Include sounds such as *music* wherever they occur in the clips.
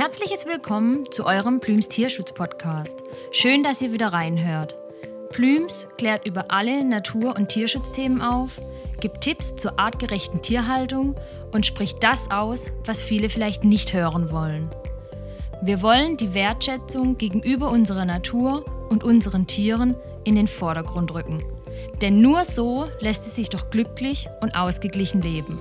herzliches Willkommen zu eurem Plüms Tierschutz Podcast. Schön, dass ihr wieder reinhört. Plüms klärt über alle Natur- und Tierschutzthemen auf, gibt Tipps zur artgerechten Tierhaltung und spricht das aus, was viele vielleicht nicht hören wollen. Wir wollen die Wertschätzung gegenüber unserer Natur und unseren Tieren in den Vordergrund rücken. Denn nur so lässt es sich doch glücklich und ausgeglichen leben.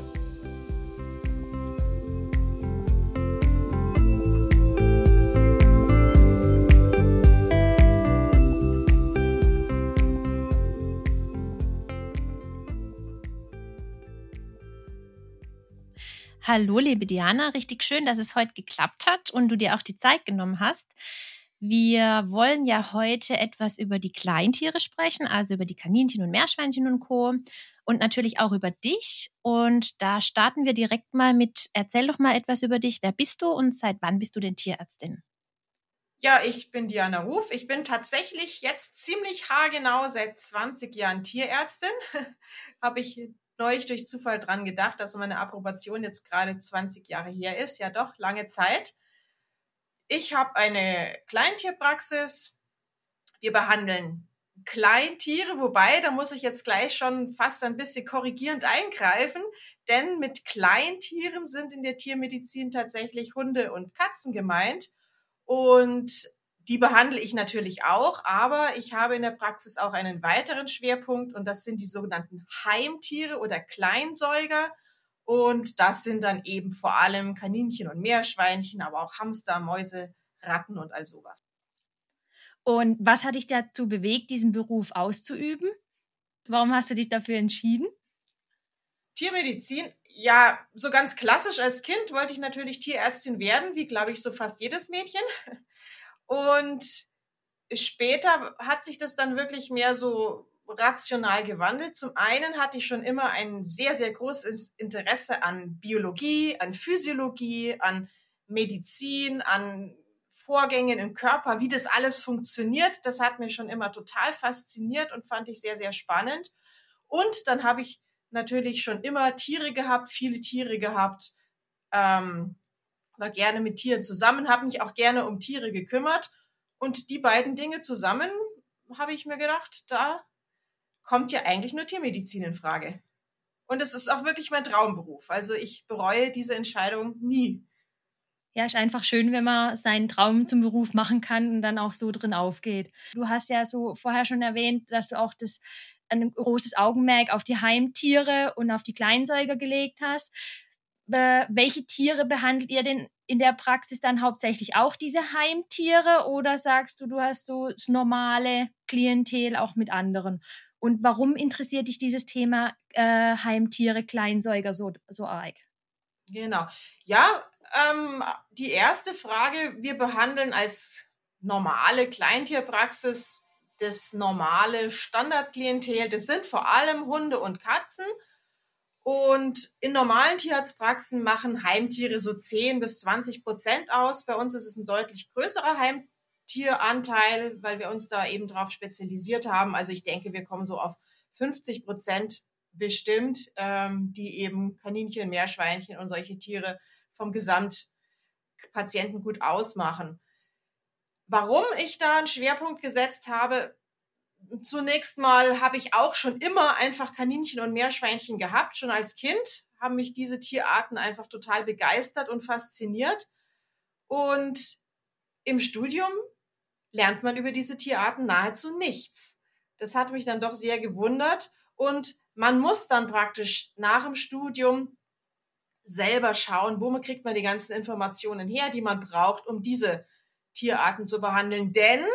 Hallo, liebe Diana, richtig schön, dass es heute geklappt hat und du dir auch die Zeit genommen hast. Wir wollen ja heute etwas über die Kleintiere sprechen, also über die Kaninchen und Meerschweinchen und Co. Und natürlich auch über dich. Und da starten wir direkt mal mit, erzähl doch mal etwas über dich. Wer bist du und seit wann bist du denn Tierärztin? Ja, ich bin Diana Ruf. Ich bin tatsächlich jetzt ziemlich haargenau seit 20 Jahren Tierärztin. *laughs* Habe ich neulich durch Zufall dran gedacht, dass meine Approbation jetzt gerade 20 Jahre her ist. Ja, doch, lange Zeit. Ich habe eine Kleintierpraxis. Wir behandeln Kleintiere, wobei, da muss ich jetzt gleich schon fast ein bisschen korrigierend eingreifen, denn mit Kleintieren sind in der Tiermedizin tatsächlich Hunde und Katzen gemeint. Und die behandle ich natürlich auch, aber ich habe in der Praxis auch einen weiteren Schwerpunkt und das sind die sogenannten Heimtiere oder Kleinsäuger. Und das sind dann eben vor allem Kaninchen und Meerschweinchen, aber auch Hamster, Mäuse, Ratten und all sowas. Und was hat dich dazu bewegt, diesen Beruf auszuüben? Warum hast du dich dafür entschieden? Tiermedizin, ja, so ganz klassisch als Kind wollte ich natürlich Tierärztin werden, wie glaube ich so fast jedes Mädchen. Und später hat sich das dann wirklich mehr so rational gewandelt. Zum einen hatte ich schon immer ein sehr, sehr großes Interesse an Biologie, an Physiologie, an Medizin, an Vorgängen im Körper, wie das alles funktioniert. Das hat mich schon immer total fasziniert und fand ich sehr, sehr spannend. Und dann habe ich natürlich schon immer Tiere gehabt, viele Tiere gehabt. Ähm, war gerne mit Tieren zusammen, habe mich auch gerne um Tiere gekümmert. Und die beiden Dinge zusammen, habe ich mir gedacht, da kommt ja eigentlich nur Tiermedizin in Frage. Und es ist auch wirklich mein Traumberuf. Also ich bereue diese Entscheidung nie. Ja, ist einfach schön, wenn man seinen Traum zum Beruf machen kann und dann auch so drin aufgeht. Du hast ja so vorher schon erwähnt, dass du auch das ein großes Augenmerk auf die Heimtiere und auf die Kleinsäuger gelegt hast äh, welche Tiere behandelt ihr denn in der Praxis dann hauptsächlich auch diese Heimtiere oder sagst du, du hast so das normale Klientel auch mit anderen? Und warum interessiert dich dieses Thema äh, Heimtiere, Kleinsäuger so, so arg? Genau. Ja, ähm, die erste Frage, wir behandeln als normale Kleintierpraxis das normale Standardklientel. Das sind vor allem Hunde und Katzen. Und in normalen Tierarztpraxen machen Heimtiere so 10 bis 20 Prozent aus. Bei uns ist es ein deutlich größerer Heimtieranteil, weil wir uns da eben drauf spezialisiert haben. Also ich denke, wir kommen so auf 50 Prozent bestimmt, ähm, die eben Kaninchen, Meerschweinchen und solche Tiere vom Gesamtpatienten gut ausmachen. Warum ich da einen Schwerpunkt gesetzt habe, zunächst mal habe ich auch schon immer einfach Kaninchen und Meerschweinchen gehabt. Schon als Kind haben mich diese Tierarten einfach total begeistert und fasziniert. Und im Studium lernt man über diese Tierarten nahezu nichts. Das hat mich dann doch sehr gewundert. Und man muss dann praktisch nach dem Studium selber schauen, wo man kriegt man die ganzen Informationen her, die man braucht, um diese Tierarten zu behandeln. Denn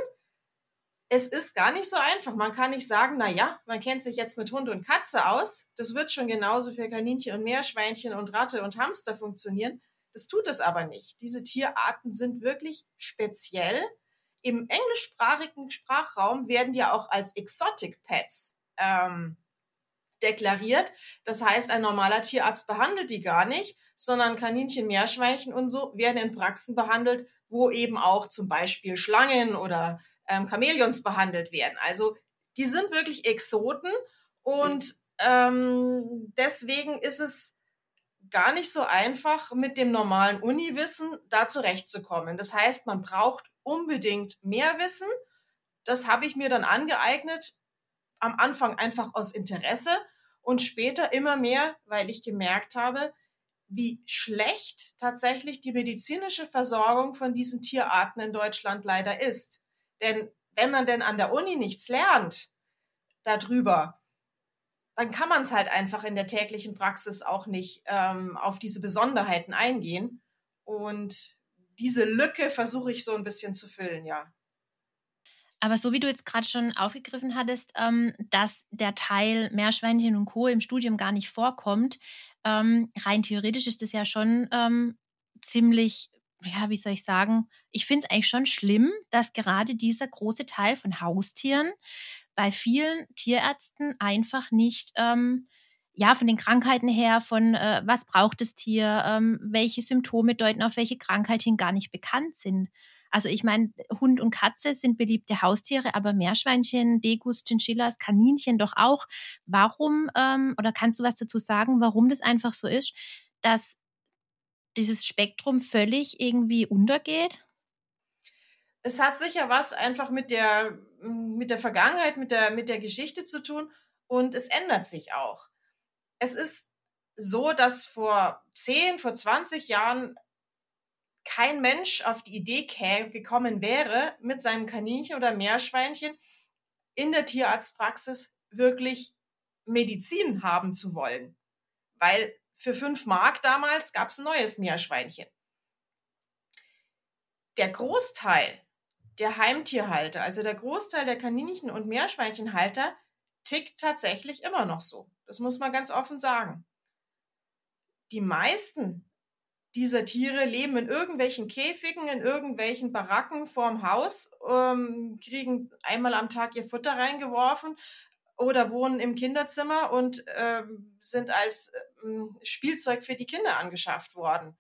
es ist gar nicht so einfach. Man kann nicht sagen, na ja, man kennt sich jetzt mit Hund und Katze aus. Das wird schon genauso für Kaninchen und Meerschweinchen und Ratte und Hamster funktionieren. Das tut es aber nicht. Diese Tierarten sind wirklich speziell. Im englischsprachigen Sprachraum werden die auch als Exotic Pets ähm, deklariert. Das heißt, ein normaler Tierarzt behandelt die gar nicht, sondern Kaninchen, Meerschweinchen und so werden in Praxen behandelt, wo eben auch zum Beispiel Schlangen oder ähm, Chamäleons behandelt werden. Also die sind wirklich Exoten und ähm, deswegen ist es gar nicht so einfach, mit dem normalen Uniwissen da zurechtzukommen. Das heißt, man braucht unbedingt mehr Wissen. Das habe ich mir dann angeeignet, am Anfang einfach aus Interesse und später immer mehr, weil ich gemerkt habe, wie schlecht tatsächlich die medizinische Versorgung von diesen Tierarten in Deutschland leider ist. Denn wenn man denn an der Uni nichts lernt darüber, dann kann man es halt einfach in der täglichen Praxis auch nicht ähm, auf diese Besonderheiten eingehen. Und diese Lücke versuche ich so ein bisschen zu füllen, ja. Aber so wie du jetzt gerade schon aufgegriffen hattest, ähm, dass der Teil Meerschweinchen und Co. im Studium gar nicht vorkommt, ähm, rein theoretisch ist das ja schon ähm, ziemlich, ja, wie soll ich sagen, ich finde es eigentlich schon schlimm, dass gerade dieser große Teil von Haustieren bei vielen Tierärzten einfach nicht, ähm, ja, von den Krankheiten her, von äh, was braucht das Tier, ähm, welche Symptome deuten auf welche Krankheit hin, gar nicht bekannt sind. Also ich meine, Hund und Katze sind beliebte Haustiere, aber Meerschweinchen, Degus, Chinchillas, Kaninchen doch auch. Warum, ähm, oder kannst du was dazu sagen, warum das einfach so ist, dass dieses Spektrum völlig irgendwie untergeht? Es hat sicher was einfach mit der, mit der Vergangenheit, mit der, mit der Geschichte zu tun und es ändert sich auch. Es ist so, dass vor 10, vor 20 Jahren kein Mensch auf die Idee gekommen wäre, mit seinem Kaninchen oder Meerschweinchen in der Tierarztpraxis wirklich Medizin haben zu wollen. Weil für fünf Mark damals gab es ein neues Meerschweinchen. Der Großteil der Heimtierhalter, also der Großteil der Kaninchen- und Meerschweinchenhalter, tickt tatsächlich immer noch so. Das muss man ganz offen sagen. Die meisten dieser Tiere leben in irgendwelchen Käfigen, in irgendwelchen Baracken vorm Haus, ähm, kriegen einmal am Tag ihr Futter reingeworfen oder wohnen im Kinderzimmer und ähm, sind als ähm, Spielzeug für die Kinder angeschafft worden.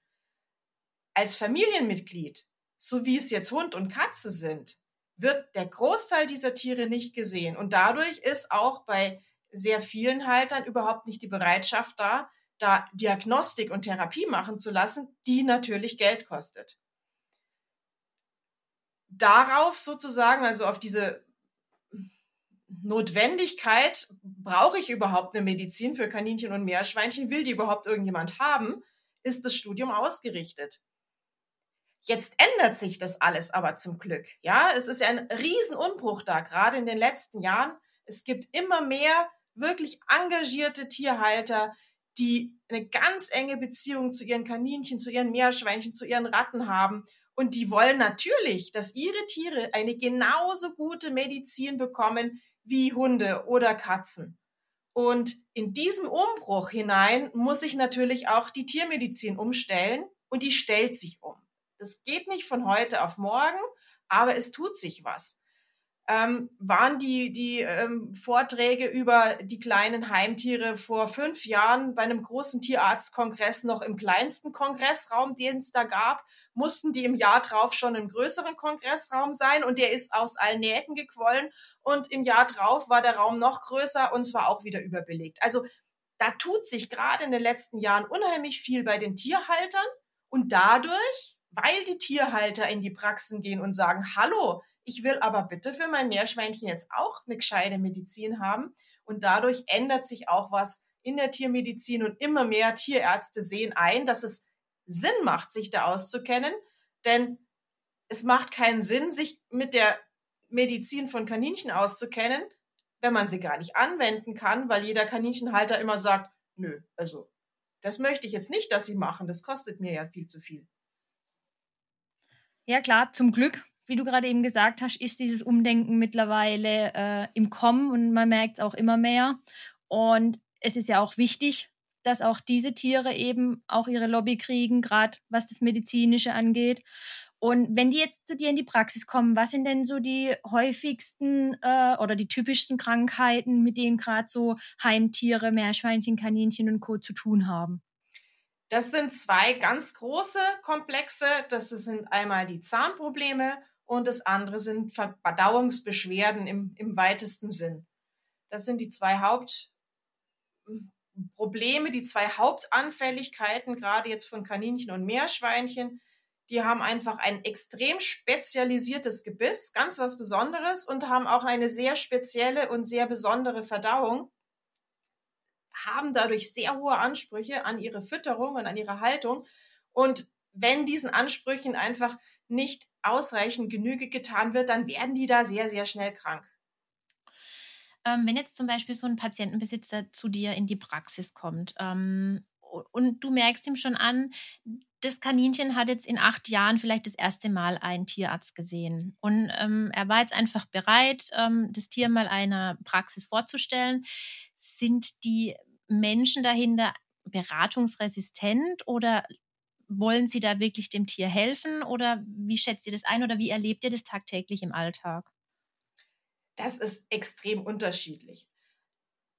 Als Familienmitglied, so wie es jetzt Hund und Katze sind, wird der Großteil dieser Tiere nicht gesehen. Und dadurch ist auch bei sehr vielen Haltern überhaupt nicht die Bereitschaft da, da Diagnostik und Therapie machen zu lassen, die natürlich Geld kostet. Darauf sozusagen, also auf diese Notwendigkeit, brauche ich überhaupt eine Medizin für Kaninchen und Meerschweinchen, will die überhaupt irgendjemand haben, ist das Studium ausgerichtet. Jetzt ändert sich das alles aber zum Glück. Ja, es ist ja ein Riesenumbruch da, gerade in den letzten Jahren. Es gibt immer mehr wirklich engagierte Tierhalter, die eine ganz enge Beziehung zu ihren Kaninchen, zu ihren Meerschweinchen, zu ihren Ratten haben. Und die wollen natürlich, dass ihre Tiere eine genauso gute Medizin bekommen wie Hunde oder Katzen. Und in diesem Umbruch hinein muss sich natürlich auch die Tiermedizin umstellen und die stellt sich um. Das geht nicht von heute auf morgen, aber es tut sich was ähm, waren die, die ähm, Vorträge über die kleinen Heimtiere vor fünf Jahren bei einem großen Tierarztkongress noch im kleinsten Kongressraum, den es da gab, mussten die im Jahr drauf schon im größeren Kongressraum sein? Und der ist aus allen Nähten gequollen. Und im Jahr drauf war der Raum noch größer und zwar auch wieder überbelegt. Also da tut sich gerade in den letzten Jahren unheimlich viel bei den Tierhaltern. Und dadurch, weil die Tierhalter in die Praxen gehen und sagen, hallo, ich will aber bitte für mein Meerschweinchen jetzt auch eine gescheite Medizin haben. Und dadurch ändert sich auch was in der Tiermedizin und immer mehr Tierärzte sehen ein, dass es Sinn macht, sich da auszukennen. Denn es macht keinen Sinn, sich mit der Medizin von Kaninchen auszukennen, wenn man sie gar nicht anwenden kann, weil jeder Kaninchenhalter immer sagt, nö, also das möchte ich jetzt nicht, dass sie machen, das kostet mir ja viel zu viel. Ja klar, zum Glück wie du gerade eben gesagt hast, ist dieses Umdenken mittlerweile äh, im Kommen und man merkt es auch immer mehr. Und es ist ja auch wichtig, dass auch diese Tiere eben auch ihre Lobby kriegen, gerade was das Medizinische angeht. Und wenn die jetzt zu dir in die Praxis kommen, was sind denn so die häufigsten äh, oder die typischsten Krankheiten, mit denen gerade so Heimtiere, Meerschweinchen, Kaninchen und Co. zu tun haben? Das sind zwei ganz große Komplexe. Das sind einmal die Zahnprobleme und das andere sind Verdauungsbeschwerden im, im weitesten Sinn. Das sind die zwei Hauptprobleme Probleme, die zwei Hauptanfälligkeiten, gerade jetzt von Kaninchen und Meerschweinchen, die haben einfach ein extrem spezialisiertes Gebiss, ganz was Besonderes und haben auch eine sehr spezielle und sehr besondere Verdauung, haben dadurch sehr hohe Ansprüche an ihre Fütterung und an ihre Haltung. Und wenn diesen Ansprüchen einfach nicht ausreichend Genüge getan wird, dann werden die da sehr, sehr schnell krank. Ähm, wenn jetzt zum Beispiel so ein Patientenbesitzer zu dir in die Praxis kommt ähm, und du merkst ihm schon an, das Kaninchen hat jetzt in acht Jahren vielleicht das erste Mal einen Tierarzt gesehen. Und ähm, er war jetzt einfach bereit, ähm, das Tier mal einer Praxis vorzustellen. Sind die Menschen dahinter beratungsresistent oder wollen sie da wirklich dem Tier helfen? Oder wie schätzt ihr das ein oder wie erlebt ihr das tagtäglich im Alltag? Das ist extrem unterschiedlich.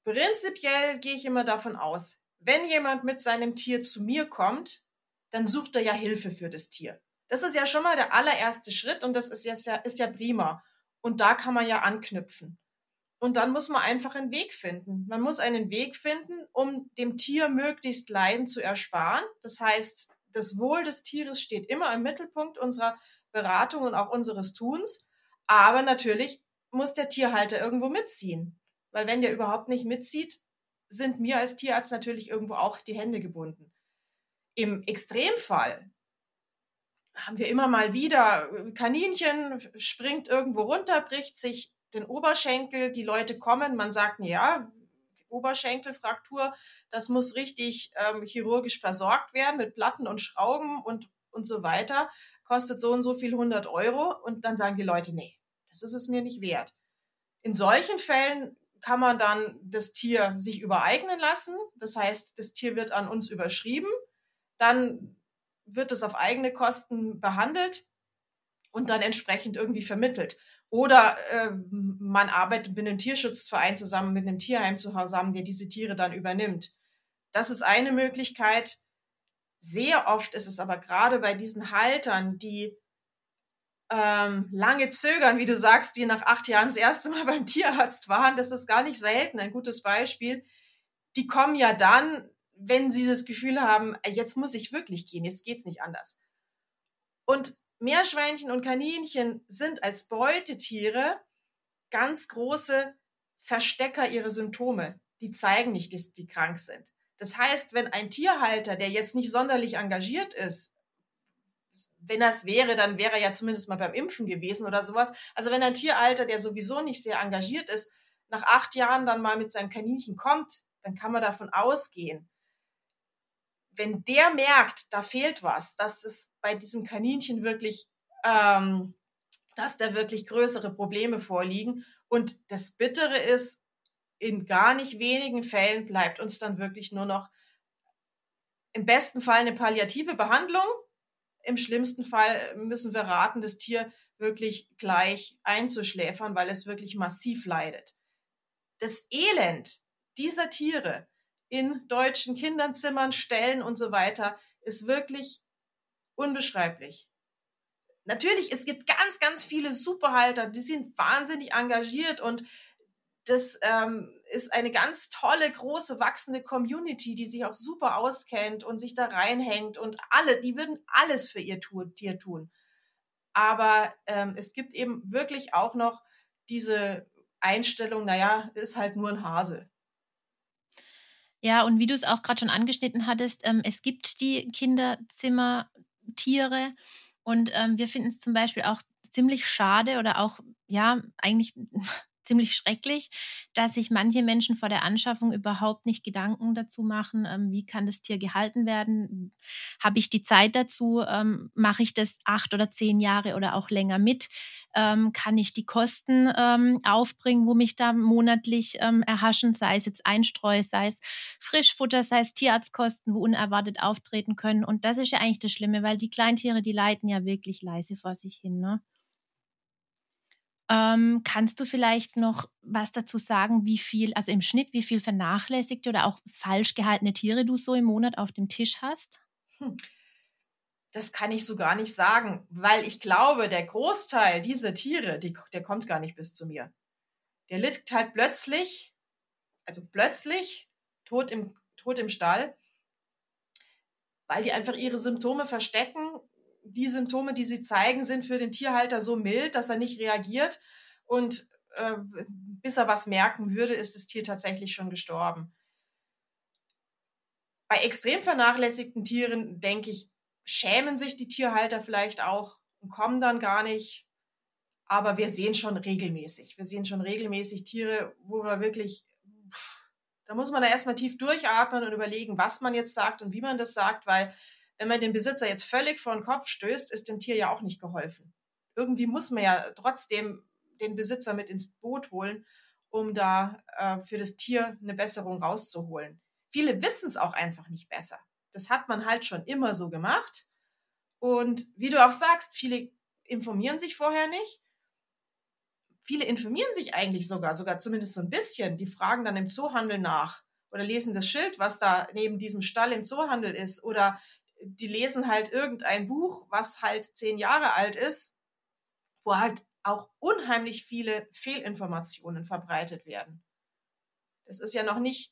Prinzipiell gehe ich immer davon aus, wenn jemand mit seinem Tier zu mir kommt, dann sucht er ja Hilfe für das Tier. Das ist ja schon mal der allererste Schritt und das ist ja, ist ja prima. Und da kann man ja anknüpfen. Und dann muss man einfach einen Weg finden. Man muss einen Weg finden, um dem Tier möglichst Leiden zu ersparen. Das heißt, das Wohl des Tieres steht immer im Mittelpunkt unserer Beratung und auch unseres Tuns. Aber natürlich muss der Tierhalter irgendwo mitziehen. Weil wenn der überhaupt nicht mitzieht, sind mir als Tierarzt natürlich irgendwo auch die Hände gebunden. Im Extremfall haben wir immer mal wieder Kaninchen springt irgendwo runter, bricht sich den Oberschenkel, die Leute kommen, man sagt, ja, Oberschenkelfraktur, das muss richtig ähm, chirurgisch versorgt werden mit Platten und Schrauben und, und so weiter, kostet so und so viel 100 Euro und dann sagen die Leute, nee, das ist es mir nicht wert. In solchen Fällen kann man dann das Tier sich übereignen lassen. Das heißt, das Tier wird an uns überschrieben dann wird es auf eigene Kosten behandelt und dann entsprechend irgendwie vermittelt. Oder äh, man arbeitet mit einem Tierschutzverein zusammen, mit einem Tierheim zusammen, der diese Tiere dann übernimmt. Das ist eine Möglichkeit. Sehr oft ist es aber gerade bei diesen Haltern, die ähm, lange zögern, wie du sagst, die nach acht Jahren das erste Mal *laughs* beim Tierarzt waren, das ist gar nicht selten, ein gutes Beispiel. Die kommen ja dann wenn sie das Gefühl haben, jetzt muss ich wirklich gehen, jetzt geht's nicht anders. Und Meerschweinchen und Kaninchen sind als Beutetiere ganz große Verstecker ihrer Symptome. Die zeigen nicht, dass die krank sind. Das heißt, wenn ein Tierhalter, der jetzt nicht sonderlich engagiert ist, wenn das wäre, dann wäre er ja zumindest mal beim Impfen gewesen oder sowas. Also wenn ein Tierhalter, der sowieso nicht sehr engagiert ist, nach acht Jahren dann mal mit seinem Kaninchen kommt, dann kann man davon ausgehen, wenn der merkt, da fehlt was, dass es bei diesem Kaninchen wirklich, ähm, dass da wirklich größere Probleme vorliegen. Und das Bittere ist, in gar nicht wenigen Fällen bleibt uns dann wirklich nur noch im besten Fall eine palliative Behandlung. Im schlimmsten Fall müssen wir raten, das Tier wirklich gleich einzuschläfern, weil es wirklich massiv leidet. Das Elend dieser Tiere in deutschen Kinderzimmern, Stellen und so weiter, ist wirklich unbeschreiblich. Natürlich, es gibt ganz, ganz viele Superhalter, die sind wahnsinnig engagiert und das ähm, ist eine ganz tolle, große, wachsende Community, die sich auch super auskennt und sich da reinhängt und alle, die würden alles für ihr Tier tun. Aber ähm, es gibt eben wirklich auch noch diese Einstellung, naja, ist halt nur ein Hase. Ja, und wie du es auch gerade schon angeschnitten hattest, ähm, es gibt die Kinderzimmertiere und ähm, wir finden es zum Beispiel auch ziemlich schade oder auch, ja, eigentlich ziemlich schrecklich, dass sich manche Menschen vor der Anschaffung überhaupt nicht Gedanken dazu machen, ähm, wie kann das Tier gehalten werden, habe ich die Zeit dazu, ähm, mache ich das acht oder zehn Jahre oder auch länger mit, ähm, kann ich die Kosten ähm, aufbringen, wo mich da monatlich ähm, erhaschen, sei es jetzt Einstreu, sei es Frischfutter, sei es Tierarztkosten, wo unerwartet auftreten können. Und das ist ja eigentlich das Schlimme, weil die Kleintiere, die leiden ja wirklich leise vor sich hin. Ne? Ähm, kannst du vielleicht noch was dazu sagen, wie viel, also im Schnitt, wie viel vernachlässigte oder auch falsch gehaltene Tiere du so im Monat auf dem Tisch hast? Hm. Das kann ich so gar nicht sagen, weil ich glaube, der Großteil dieser Tiere, die, der kommt gar nicht bis zu mir. Der liegt halt plötzlich, also plötzlich, tot im, tot im Stall, weil die einfach ihre Symptome verstecken. Die Symptome, die sie zeigen, sind für den Tierhalter so mild, dass er nicht reagiert. Und äh, bis er was merken würde, ist das Tier tatsächlich schon gestorben. Bei extrem vernachlässigten Tieren, denke ich, schämen sich die Tierhalter vielleicht auch und kommen dann gar nicht. Aber wir sehen schon regelmäßig. Wir sehen schon regelmäßig Tiere, wo wir wirklich, pff, da muss man da erstmal tief durchatmen und überlegen, was man jetzt sagt und wie man das sagt, weil wenn man den Besitzer jetzt völlig vor den Kopf stößt, ist dem Tier ja auch nicht geholfen. Irgendwie muss man ja trotzdem den Besitzer mit ins Boot holen, um da äh, für das Tier eine Besserung rauszuholen. Viele wissen es auch einfach nicht besser. Das hat man halt schon immer so gemacht. Und wie du auch sagst, viele informieren sich vorher nicht. Viele informieren sich eigentlich sogar, sogar zumindest so ein bisschen. Die fragen dann im Zoohandel nach oder lesen das Schild, was da neben diesem Stall im Zoohandel ist. Oder die lesen halt irgendein Buch, was halt zehn Jahre alt ist, wo halt auch unheimlich viele Fehlinformationen verbreitet werden. Es ist ja noch nicht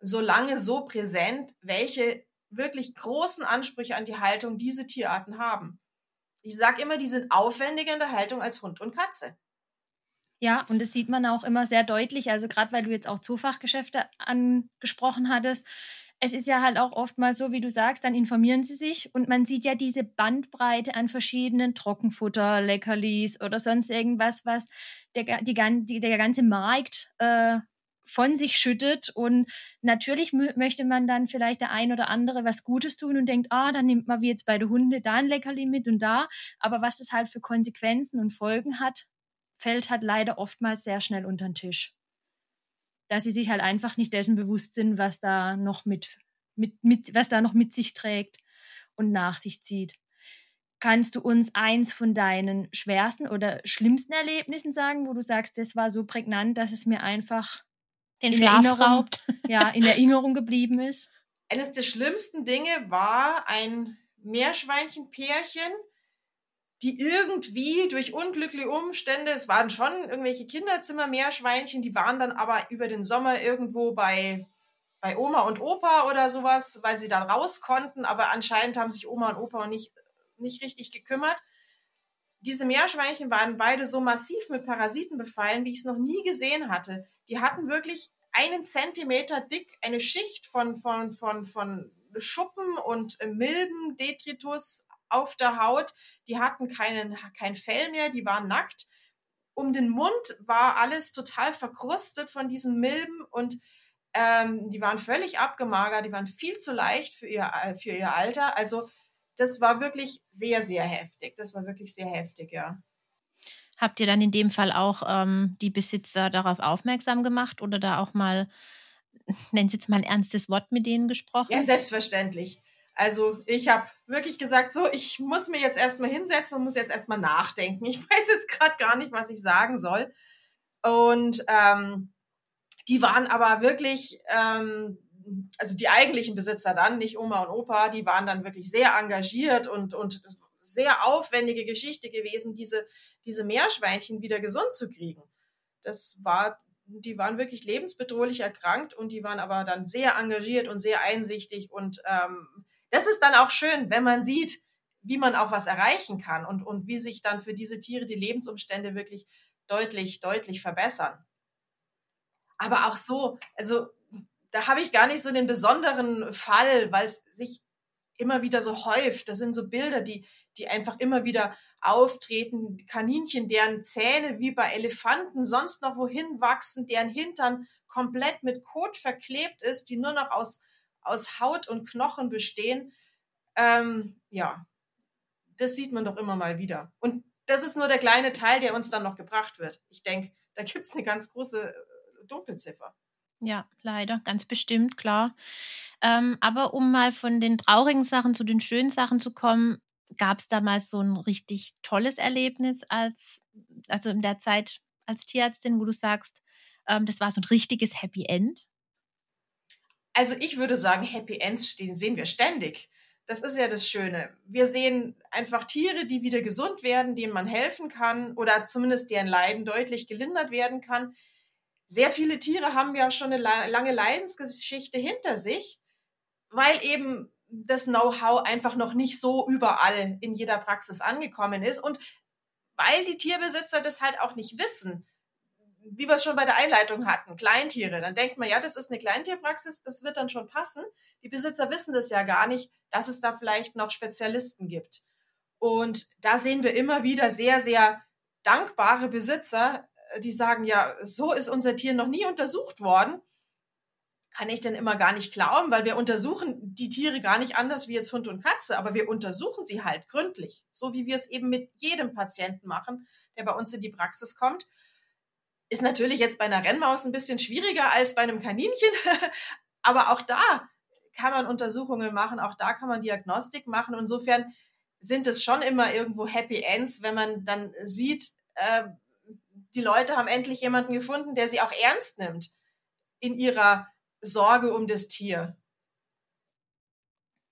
so lange so präsent, welche wirklich großen Ansprüche an die Haltung diese Tierarten haben. Ich sage immer, die sind aufwendiger in der Haltung als Hund und Katze. Ja, und das sieht man auch immer sehr deutlich. Also gerade weil du jetzt auch Zoofachgeschäfte angesprochen hattest, es ist ja halt auch oftmals so, wie du sagst, dann informieren sie sich und man sieht ja diese Bandbreite an verschiedenen Trockenfutter, Leckerlis oder sonst irgendwas, was der, die, die, der ganze Markt äh, von sich schüttet. Und natürlich möchte man dann vielleicht der ein oder andere was Gutes tun und denkt, ah, dann nimmt man wie jetzt bei den Hunden da ein Leckerli mit und da. Aber was es halt für Konsequenzen und Folgen hat, fällt halt leider oftmals sehr schnell unter den Tisch. Dass sie sich halt einfach nicht dessen bewusst sind, was da noch mit, mit, mit, was da noch mit sich trägt und nach sich zieht. Kannst du uns eins von deinen schwersten oder schlimmsten Erlebnissen sagen, wo du sagst, das war so prägnant, dass es mir einfach den Schlaf raubt. *laughs* Ja, in Erinnerung geblieben ist. Eines der schlimmsten Dinge war ein Meerschweinchenpärchen, die irgendwie durch unglückliche Umstände, es waren schon irgendwelche Kinderzimmer-Meerschweinchen, die waren dann aber über den Sommer irgendwo bei, bei Oma und Opa oder sowas, weil sie dann raus konnten, aber anscheinend haben sich Oma und Opa nicht, nicht richtig gekümmert. Diese Meerschweinchen waren beide so massiv mit Parasiten befallen, wie ich es noch nie gesehen hatte. Die hatten wirklich einen Zentimeter dick eine Schicht von, von, von, von Schuppen und Milben, Detritus auf der Haut. Die hatten keinen, kein Fell mehr, die waren nackt. Um den Mund war alles total verkrustet von diesen Milben und ähm, die waren völlig abgemagert, die waren viel zu leicht für ihr, für ihr Alter. Also das war wirklich sehr, sehr heftig. Das war wirklich sehr heftig, ja. Habt ihr dann in dem Fall auch ähm, die Besitzer darauf aufmerksam gemacht oder da auch mal, *laughs* nennen Sie jetzt mal ein ernstes Wort mit denen gesprochen? Ja, selbstverständlich. Also ich habe wirklich gesagt, so, ich muss mir jetzt erstmal hinsetzen und muss jetzt erstmal nachdenken. Ich *laughs* weiß jetzt gerade gar nicht, was ich sagen soll. Und ähm, die waren aber wirklich, ähm, also die eigentlichen Besitzer dann, nicht Oma und Opa, die waren dann wirklich sehr engagiert und, und sehr aufwendige Geschichte gewesen, diese, diese Meerschweinchen wieder gesund zu kriegen. Das war, die waren wirklich lebensbedrohlich erkrankt und die waren aber dann sehr engagiert und sehr einsichtig und ähm, das ist dann auch schön, wenn man sieht, wie man auch was erreichen kann und, und wie sich dann für diese Tiere die Lebensumstände wirklich deutlich, deutlich verbessern. Aber auch so, also da habe ich gar nicht so den besonderen Fall, weil es sich immer wieder so häuft. Das sind so Bilder, die, die einfach immer wieder auftreten. Kaninchen, deren Zähne wie bei Elefanten sonst noch wohin wachsen, deren Hintern komplett mit Kot verklebt ist, die nur noch aus, aus Haut und Knochen bestehen. Ähm, ja, das sieht man doch immer mal wieder. Und das ist nur der kleine Teil, der uns dann noch gebracht wird. Ich denke, da gibt es eine ganz große äh, Dunkelziffer. Ja, leider, ganz bestimmt, klar. Ähm, aber um mal von den traurigen Sachen zu den schönen Sachen zu kommen, gab es damals so ein richtig tolles Erlebnis als, also in der Zeit als Tierärztin, wo du sagst, ähm, das war so ein richtiges Happy End? Also ich würde sagen, Happy Ends stehen, sehen wir ständig. Das ist ja das Schöne. Wir sehen einfach Tiere, die wieder gesund werden, denen man helfen kann oder zumindest deren Leiden deutlich gelindert werden kann sehr viele Tiere haben ja schon eine lange Leidensgeschichte hinter sich, weil eben das Know-how einfach noch nicht so überall in jeder Praxis angekommen ist und weil die Tierbesitzer das halt auch nicht wissen. Wie wir es schon bei der Einleitung hatten, Kleintiere. Dann denkt man, ja, das ist eine Kleintierpraxis, das wird dann schon passen. Die Besitzer wissen das ja gar nicht, dass es da vielleicht noch Spezialisten gibt. Und da sehen wir immer wieder sehr, sehr dankbare Besitzer, die sagen, ja, so ist unser Tier noch nie untersucht worden kann ich denn immer gar nicht glauben, weil wir untersuchen die Tiere gar nicht anders wie jetzt Hund und Katze, aber wir untersuchen sie halt gründlich, so wie wir es eben mit jedem Patienten machen, der bei uns in die Praxis kommt. Ist natürlich jetzt bei einer Rennmaus ein bisschen schwieriger als bei einem Kaninchen, *laughs* aber auch da kann man Untersuchungen machen, auch da kann man Diagnostik machen. Insofern sind es schon immer irgendwo Happy Ends, wenn man dann sieht, äh, die Leute haben endlich jemanden gefunden, der sie auch ernst nimmt in ihrer Sorge um das Tier.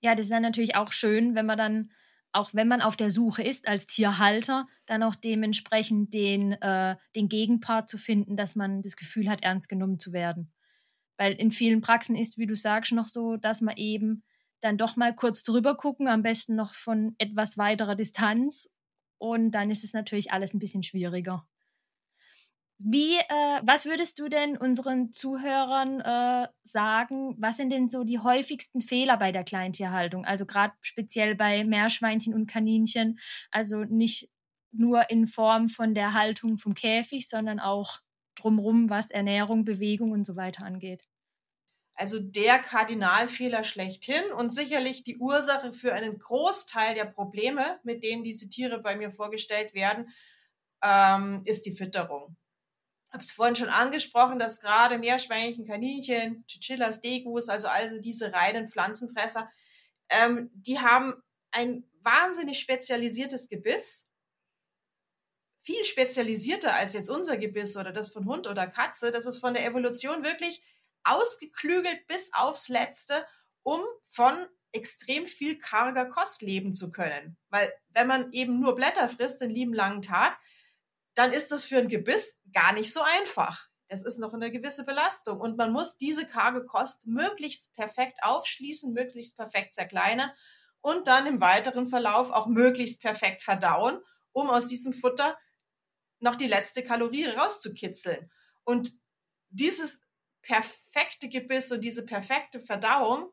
Ja, das ist dann natürlich auch schön, wenn man dann, auch wenn man auf der Suche ist als Tierhalter, dann auch dementsprechend den, äh, den Gegenpart zu finden, dass man das Gefühl hat, ernst genommen zu werden. Weil in vielen Praxen ist, wie du sagst, noch so, dass man eben dann doch mal kurz drüber gucken, am besten noch von etwas weiterer Distanz. Und dann ist es natürlich alles ein bisschen schwieriger. Wie, äh, was würdest du denn unseren Zuhörern äh, sagen? Was sind denn so die häufigsten Fehler bei der Kleintierhaltung? Also gerade speziell bei Meerschweinchen und Kaninchen. Also nicht nur in Form von der Haltung vom Käfig, sondern auch drumherum, was Ernährung, Bewegung und so weiter angeht. Also der Kardinalfehler schlechthin und sicherlich die Ursache für einen Großteil der Probleme, mit denen diese Tiere bei mir vorgestellt werden, ähm, ist die Fütterung habe es vorhin schon angesprochen, dass gerade Meerschweinchen, Kaninchen, Chinchillas, Degus, also also diese reinen Pflanzenfresser, ähm, die haben ein wahnsinnig spezialisiertes Gebiss, viel spezialisierter als jetzt unser Gebiss oder das von Hund oder Katze. Das ist von der Evolution wirklich ausgeklügelt bis aufs Letzte, um von extrem viel karger Kost leben zu können. Weil wenn man eben nur Blätter frisst den lieben langen Tag, dann ist das für ein Gebiss gar nicht so einfach. Es ist noch eine gewisse Belastung und man muss diese karge Kost möglichst perfekt aufschließen, möglichst perfekt zerkleinern und dann im weiteren Verlauf auch möglichst perfekt verdauen, um aus diesem Futter noch die letzte Kalorie rauszukitzeln. Und dieses perfekte Gebiss und diese perfekte Verdauung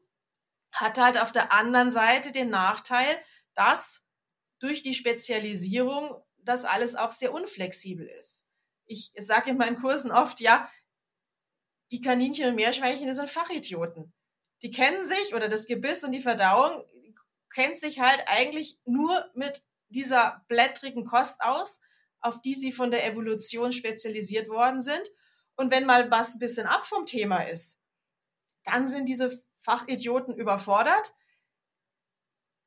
hat halt auf der anderen Seite den Nachteil, dass durch die Spezialisierung das alles auch sehr unflexibel ist. Ich sage in meinen Kursen oft, ja, die Kaninchen und Meerschweinchen, sind Fachidioten. Die kennen sich oder das Gebiss und die Verdauung kennt sich halt eigentlich nur mit dieser blättrigen Kost aus, auf die sie von der Evolution spezialisiert worden sind. Und wenn mal was ein bisschen ab vom Thema ist, dann sind diese Fachidioten überfordert,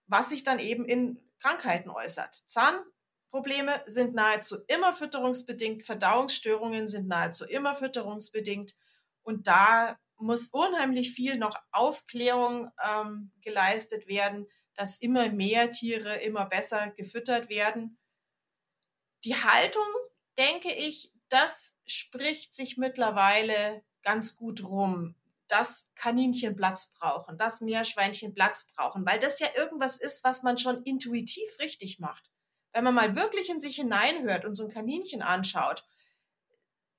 was sich dann eben in Krankheiten äußert. Zahn, Probleme sind nahezu immer fütterungsbedingt, Verdauungsstörungen sind nahezu immer fütterungsbedingt und da muss unheimlich viel noch Aufklärung ähm, geleistet werden, dass immer mehr Tiere immer besser gefüttert werden. Die Haltung, denke ich, das spricht sich mittlerweile ganz gut rum, dass Kaninchen Platz brauchen, dass Meerschweinchen Platz brauchen, weil das ja irgendwas ist, was man schon intuitiv richtig macht wenn man mal wirklich in sich hineinhört und so ein Kaninchen anschaut,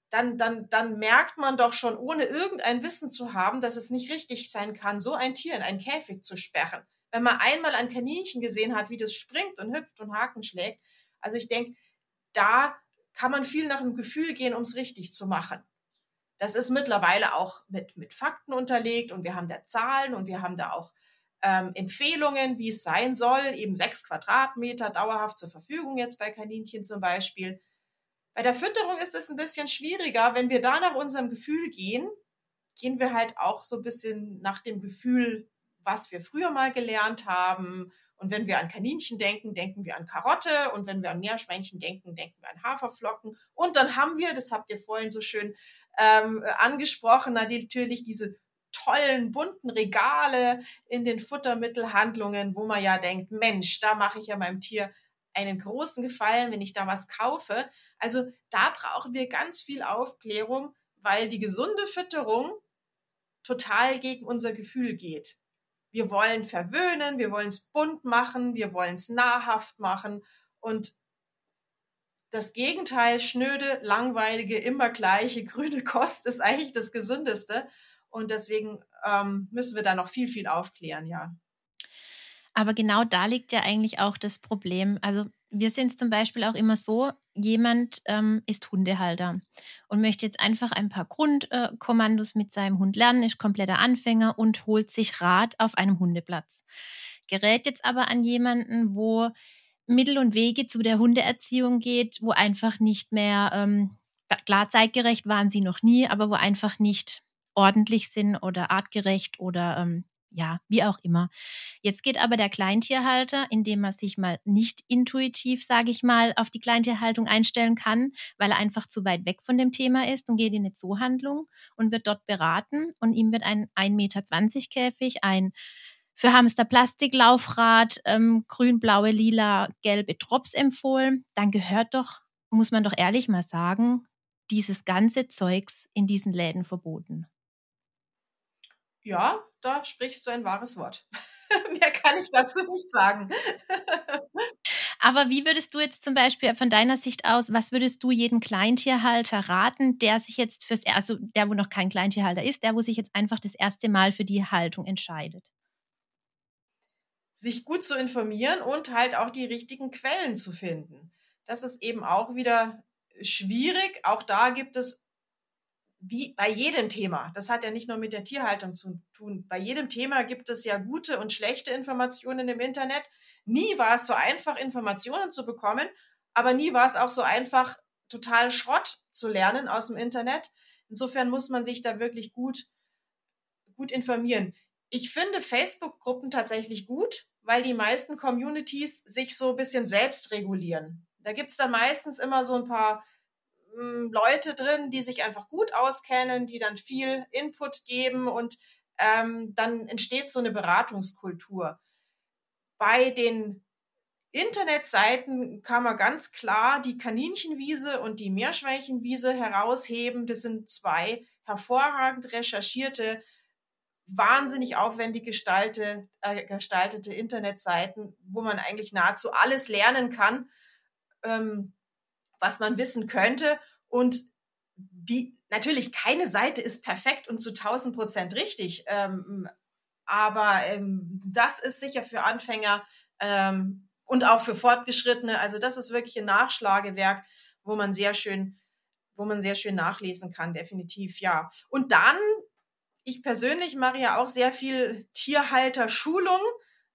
dann, dann, dann merkt man doch schon, ohne irgendein Wissen zu haben, dass es nicht richtig sein kann, so ein Tier in einen Käfig zu sperren. Wenn man einmal ein Kaninchen gesehen hat, wie das springt und hüpft und Haken schlägt, also ich denke, da kann man viel nach dem Gefühl gehen, um es richtig zu machen. Das ist mittlerweile auch mit, mit Fakten unterlegt und wir haben da Zahlen und wir haben da auch ähm, Empfehlungen, wie es sein soll, eben sechs Quadratmeter dauerhaft zur Verfügung jetzt bei Kaninchen zum Beispiel. Bei der Fütterung ist es ein bisschen schwieriger. Wenn wir da nach unserem Gefühl gehen, gehen wir halt auch so ein bisschen nach dem Gefühl, was wir früher mal gelernt haben. Und wenn wir an Kaninchen denken, denken wir an Karotte. Und wenn wir an Meerschweinchen denken, denken wir an Haferflocken. Und dann haben wir, das habt ihr vorhin so schön ähm, angesprochen, natürlich diese tollen, bunten Regale in den Futtermittelhandlungen, wo man ja denkt, Mensch, da mache ich ja meinem Tier einen großen Gefallen, wenn ich da was kaufe. Also da brauchen wir ganz viel Aufklärung, weil die gesunde Fütterung total gegen unser Gefühl geht. Wir wollen verwöhnen, wir wollen es bunt machen, wir wollen es nahrhaft machen und das Gegenteil, schnöde, langweilige, immer gleiche *laughs* grüne Kost ist eigentlich das Gesündeste. Und deswegen ähm, müssen wir da noch viel, viel aufklären, ja. Aber genau da liegt ja eigentlich auch das Problem. Also wir sind zum Beispiel auch immer so, jemand ähm, ist Hundehalter und möchte jetzt einfach ein paar Grundkommandos äh, mit seinem Hund lernen, ist kompletter Anfänger und holt sich Rat auf einem Hundeplatz. Gerät jetzt aber an jemanden, wo Mittel und Wege zu der Hundeerziehung geht, wo einfach nicht mehr, ähm, klar zeitgerecht waren sie noch nie, aber wo einfach nicht ordentlich sind oder artgerecht oder ähm, ja, wie auch immer. Jetzt geht aber der Kleintierhalter, indem er sich mal nicht intuitiv, sage ich mal, auf die Kleintierhaltung einstellen kann, weil er einfach zu weit weg von dem Thema ist und geht in eine Zoohandlung und wird dort beraten und ihm wird ein 1,20 Meter Käfig, ein für Hamster Plastiklaufrad, ähm, grün, blaue, lila, gelbe Drops empfohlen, dann gehört doch, muss man doch ehrlich mal sagen, dieses ganze Zeugs in diesen Läden verboten. Ja, da sprichst du ein wahres Wort. *laughs* Mehr kann ich dazu nicht sagen. *laughs* Aber wie würdest du jetzt zum Beispiel von deiner Sicht aus, was würdest du jedem Kleintierhalter raten, der sich jetzt fürs, also der, wo noch kein Kleintierhalter ist, der, wo sich jetzt einfach das erste Mal für die Haltung entscheidet? sich gut zu informieren und halt auch die richtigen Quellen zu finden. Das ist eben auch wieder schwierig. Auch da gibt es, wie bei jedem Thema, das hat ja nicht nur mit der Tierhaltung zu tun, bei jedem Thema gibt es ja gute und schlechte Informationen im Internet. Nie war es so einfach, Informationen zu bekommen, aber nie war es auch so einfach, total Schrott zu lernen aus dem Internet. Insofern muss man sich da wirklich gut, gut informieren. Ich finde Facebook-Gruppen tatsächlich gut, weil die meisten Communities sich so ein bisschen selbst regulieren. Da gibt es dann meistens immer so ein paar Leute drin, die sich einfach gut auskennen, die dann viel Input geben und ähm, dann entsteht so eine Beratungskultur. Bei den Internetseiten kann man ganz klar die Kaninchenwiese und die Meerschweinchenwiese herausheben. Das sind zwei hervorragend recherchierte wahnsinnig aufwendig gestalte, äh, gestaltete Internetseiten, wo man eigentlich nahezu alles lernen kann, ähm, was man wissen könnte. Und die natürlich keine Seite ist perfekt und zu 1000 Prozent richtig. Ähm, aber ähm, das ist sicher für Anfänger ähm, und auch für Fortgeschrittene. Also das ist wirklich ein Nachschlagewerk, wo man sehr schön, wo man sehr schön nachlesen kann, definitiv, ja. Und dann ich persönlich mache ja auch sehr viel Tierhalter-Schulung,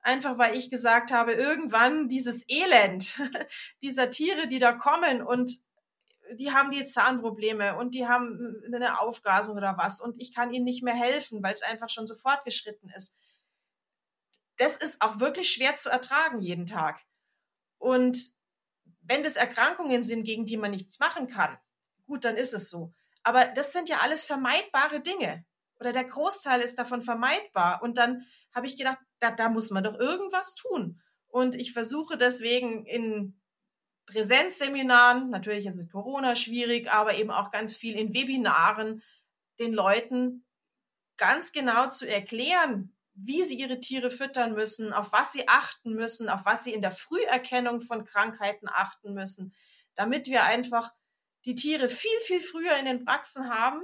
einfach weil ich gesagt habe, irgendwann dieses Elend *laughs* dieser Tiere, die da kommen und die haben die Zahnprobleme und die haben eine Aufgasung oder was und ich kann ihnen nicht mehr helfen, weil es einfach schon so fortgeschritten ist. Das ist auch wirklich schwer zu ertragen jeden Tag. Und wenn das Erkrankungen sind, gegen die man nichts machen kann, gut, dann ist es so. Aber das sind ja alles vermeidbare Dinge oder der Großteil ist davon vermeidbar. Und dann habe ich gedacht, da, da muss man doch irgendwas tun. Und ich versuche deswegen in Präsenzseminaren, natürlich jetzt mit Corona schwierig, aber eben auch ganz viel in Webinaren, den Leuten ganz genau zu erklären, wie sie ihre Tiere füttern müssen, auf was sie achten müssen, auf was sie in der Früherkennung von Krankheiten achten müssen, damit wir einfach die Tiere viel, viel früher in den Praxen haben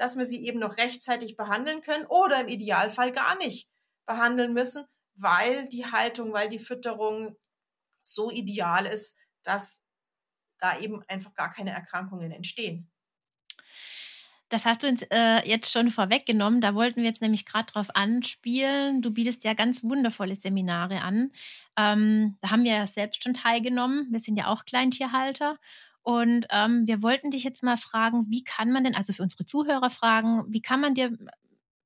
dass wir sie eben noch rechtzeitig behandeln können oder im Idealfall gar nicht behandeln müssen, weil die Haltung, weil die Fütterung so ideal ist, dass da eben einfach gar keine Erkrankungen entstehen. Das hast du uns äh, jetzt schon vorweggenommen. Da wollten wir jetzt nämlich gerade drauf anspielen. Du bietest ja ganz wundervolle Seminare an. Ähm, da haben wir ja selbst schon teilgenommen. Wir sind ja auch Kleintierhalter. Und ähm, wir wollten dich jetzt mal fragen, wie kann man denn, also für unsere Zuhörer fragen, wie kann man dir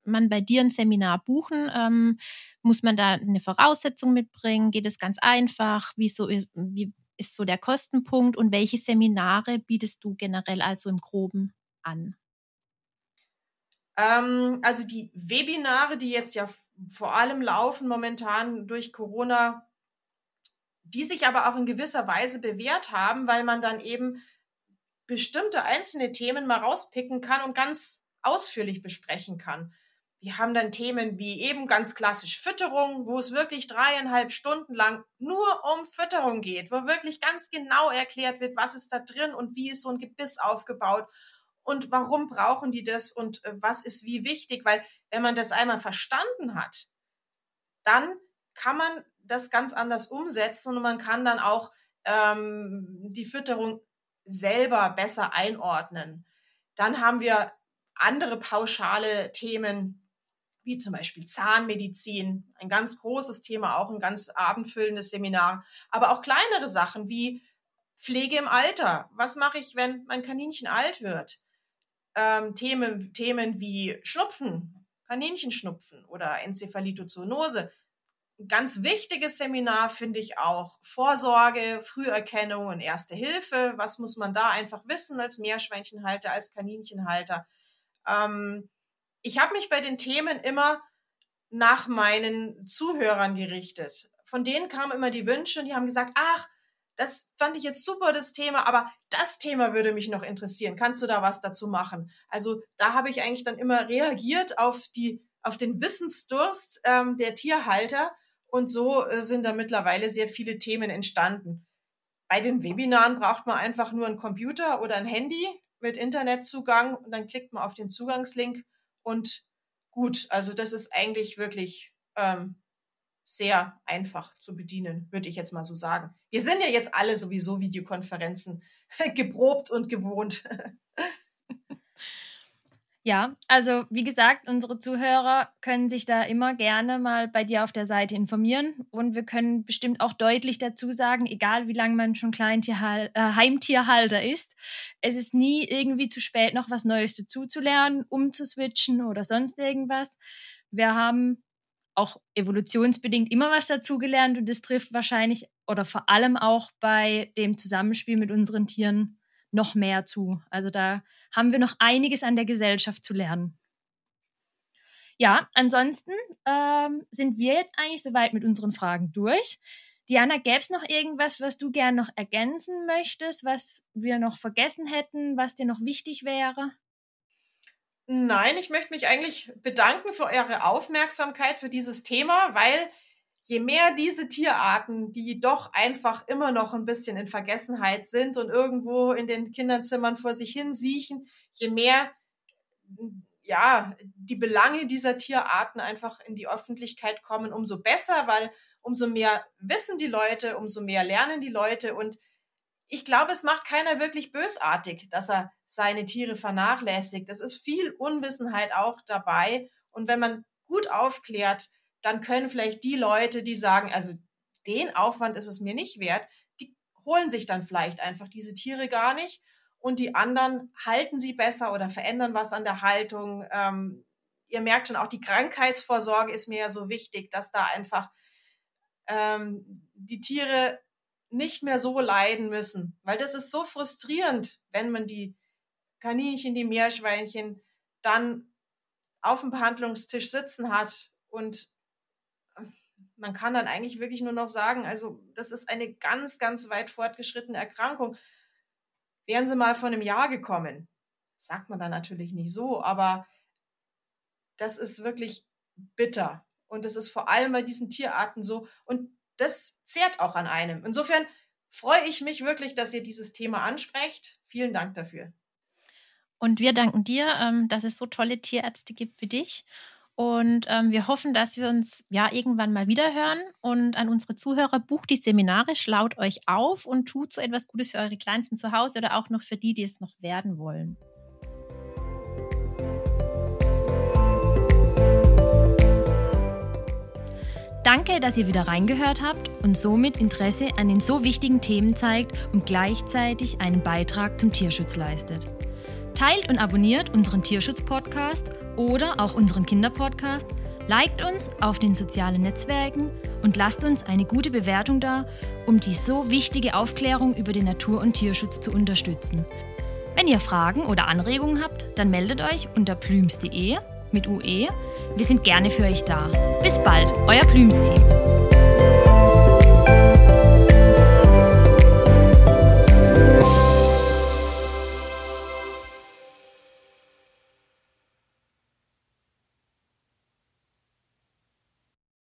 man bei dir ein Seminar buchen? Ähm, muss man da eine Voraussetzung mitbringen? Geht es ganz einfach? Wie, so, wie ist so der Kostenpunkt und welche Seminare bietest du generell also im Groben an? Ähm, also die Webinare, die jetzt ja vor allem laufen momentan durch Corona, die sich aber auch in gewisser Weise bewährt haben, weil man dann eben bestimmte einzelne Themen mal rauspicken kann und ganz ausführlich besprechen kann. Wir haben dann Themen wie eben ganz klassisch Fütterung, wo es wirklich dreieinhalb Stunden lang nur um Fütterung geht, wo wirklich ganz genau erklärt wird, was ist da drin und wie ist so ein Gebiss aufgebaut und warum brauchen die das und äh, was ist wie wichtig, weil wenn man das einmal verstanden hat, dann kann man das ganz anders umsetzen und man kann dann auch ähm, die Fütterung selber besser einordnen. Dann haben wir andere pauschale Themen, wie zum Beispiel Zahnmedizin, ein ganz großes Thema, auch ein ganz abendfüllendes Seminar, aber auch kleinere Sachen wie Pflege im Alter. Was mache ich, wenn mein Kaninchen alt wird? Ähm, Themen, Themen wie Schnupfen, Kaninchenschnupfen oder Enzephalitozoonose. Ganz wichtiges Seminar finde ich auch Vorsorge, Früherkennung und Erste Hilfe. Was muss man da einfach wissen als Meerschweinchenhalter, als Kaninchenhalter? Ähm, ich habe mich bei den Themen immer nach meinen Zuhörern gerichtet. Von denen kamen immer die Wünsche und die haben gesagt, ach, das fand ich jetzt super, das Thema, aber das Thema würde mich noch interessieren. Kannst du da was dazu machen? Also da habe ich eigentlich dann immer reagiert auf die, auf den Wissensdurst ähm, der Tierhalter und so äh, sind da mittlerweile sehr viele Themen entstanden. Bei den Webinaren braucht man einfach nur einen Computer oder ein Handy mit Internetzugang und dann klickt man auf den Zugangslink und gut. Also das ist eigentlich wirklich ähm, sehr einfach zu bedienen, würde ich jetzt mal so sagen. Wir sind ja jetzt alle sowieso Videokonferenzen *laughs* geprobt und gewohnt. Ja, also wie gesagt, unsere Zuhörer können sich da immer gerne mal bei dir auf der Seite informieren und wir können bestimmt auch deutlich dazu sagen, egal wie lange man schon Kleintierhal äh, Heimtierhalter ist, es ist nie irgendwie zu spät, noch was Neues dazuzulernen, umzuswitchen oder sonst irgendwas. Wir haben auch evolutionsbedingt immer was dazugelernt und das trifft wahrscheinlich oder vor allem auch bei dem Zusammenspiel mit unseren Tieren noch mehr zu. Also da haben wir noch einiges an der Gesellschaft zu lernen. Ja, ansonsten ähm, sind wir jetzt eigentlich soweit mit unseren Fragen durch. Diana, gäbe es noch irgendwas, was du gern noch ergänzen möchtest, was wir noch vergessen hätten, was dir noch wichtig wäre? Nein, ich möchte mich eigentlich bedanken für eure Aufmerksamkeit für dieses Thema, weil je mehr diese Tierarten, die doch einfach immer noch ein bisschen in Vergessenheit sind und irgendwo in den Kinderzimmern vor sich hin siechen, je mehr ja, die Belange dieser Tierarten einfach in die Öffentlichkeit kommen, umso besser, weil umso mehr wissen die Leute, umso mehr lernen die Leute und ich glaube, es macht keiner wirklich bösartig, dass er seine Tiere vernachlässigt. Es ist viel Unwissenheit auch dabei. Und wenn man gut aufklärt, dann können vielleicht die Leute, die sagen, also den Aufwand ist es mir nicht wert, die holen sich dann vielleicht einfach diese Tiere gar nicht und die anderen halten sie besser oder verändern was an der Haltung. Ähm, ihr merkt schon, auch die Krankheitsvorsorge ist mir ja so wichtig, dass da einfach ähm, die Tiere nicht mehr so leiden müssen, weil das ist so frustrierend, wenn man die Kaninchen, die Meerschweinchen dann auf dem Behandlungstisch sitzen hat und man kann dann eigentlich wirklich nur noch sagen, also das ist eine ganz, ganz weit fortgeschrittene Erkrankung. Wären sie mal vor einem Jahr gekommen, sagt man dann natürlich nicht so, aber das ist wirklich bitter. Und das ist vor allem bei diesen Tierarten so. Und das zehrt auch an einem. Insofern freue ich mich wirklich, dass ihr dieses Thema ansprecht. Vielen Dank dafür. Und wir danken dir, ähm, dass es so tolle Tierärzte gibt wie dich. Und ähm, wir hoffen, dass wir uns ja irgendwann mal wieder hören. Und an unsere Zuhörer, bucht die Seminare, schlaut euch auf und tut so etwas Gutes für eure Kleinsten zu Hause oder auch noch für die, die es noch werden wollen. Danke, dass ihr wieder reingehört habt und somit Interesse an den so wichtigen Themen zeigt und gleichzeitig einen Beitrag zum Tierschutz leistet. Teilt und abonniert unseren Tierschutz-Podcast oder auch unseren Kinderpodcast, liked uns auf den sozialen Netzwerken und lasst uns eine gute Bewertung da, um die so wichtige Aufklärung über den Natur- und Tierschutz zu unterstützen. Wenn ihr Fragen oder Anregungen habt, dann meldet euch unter plüms.de mit UE. Wir sind gerne für euch da. Bis bald, euer Plüms-Team.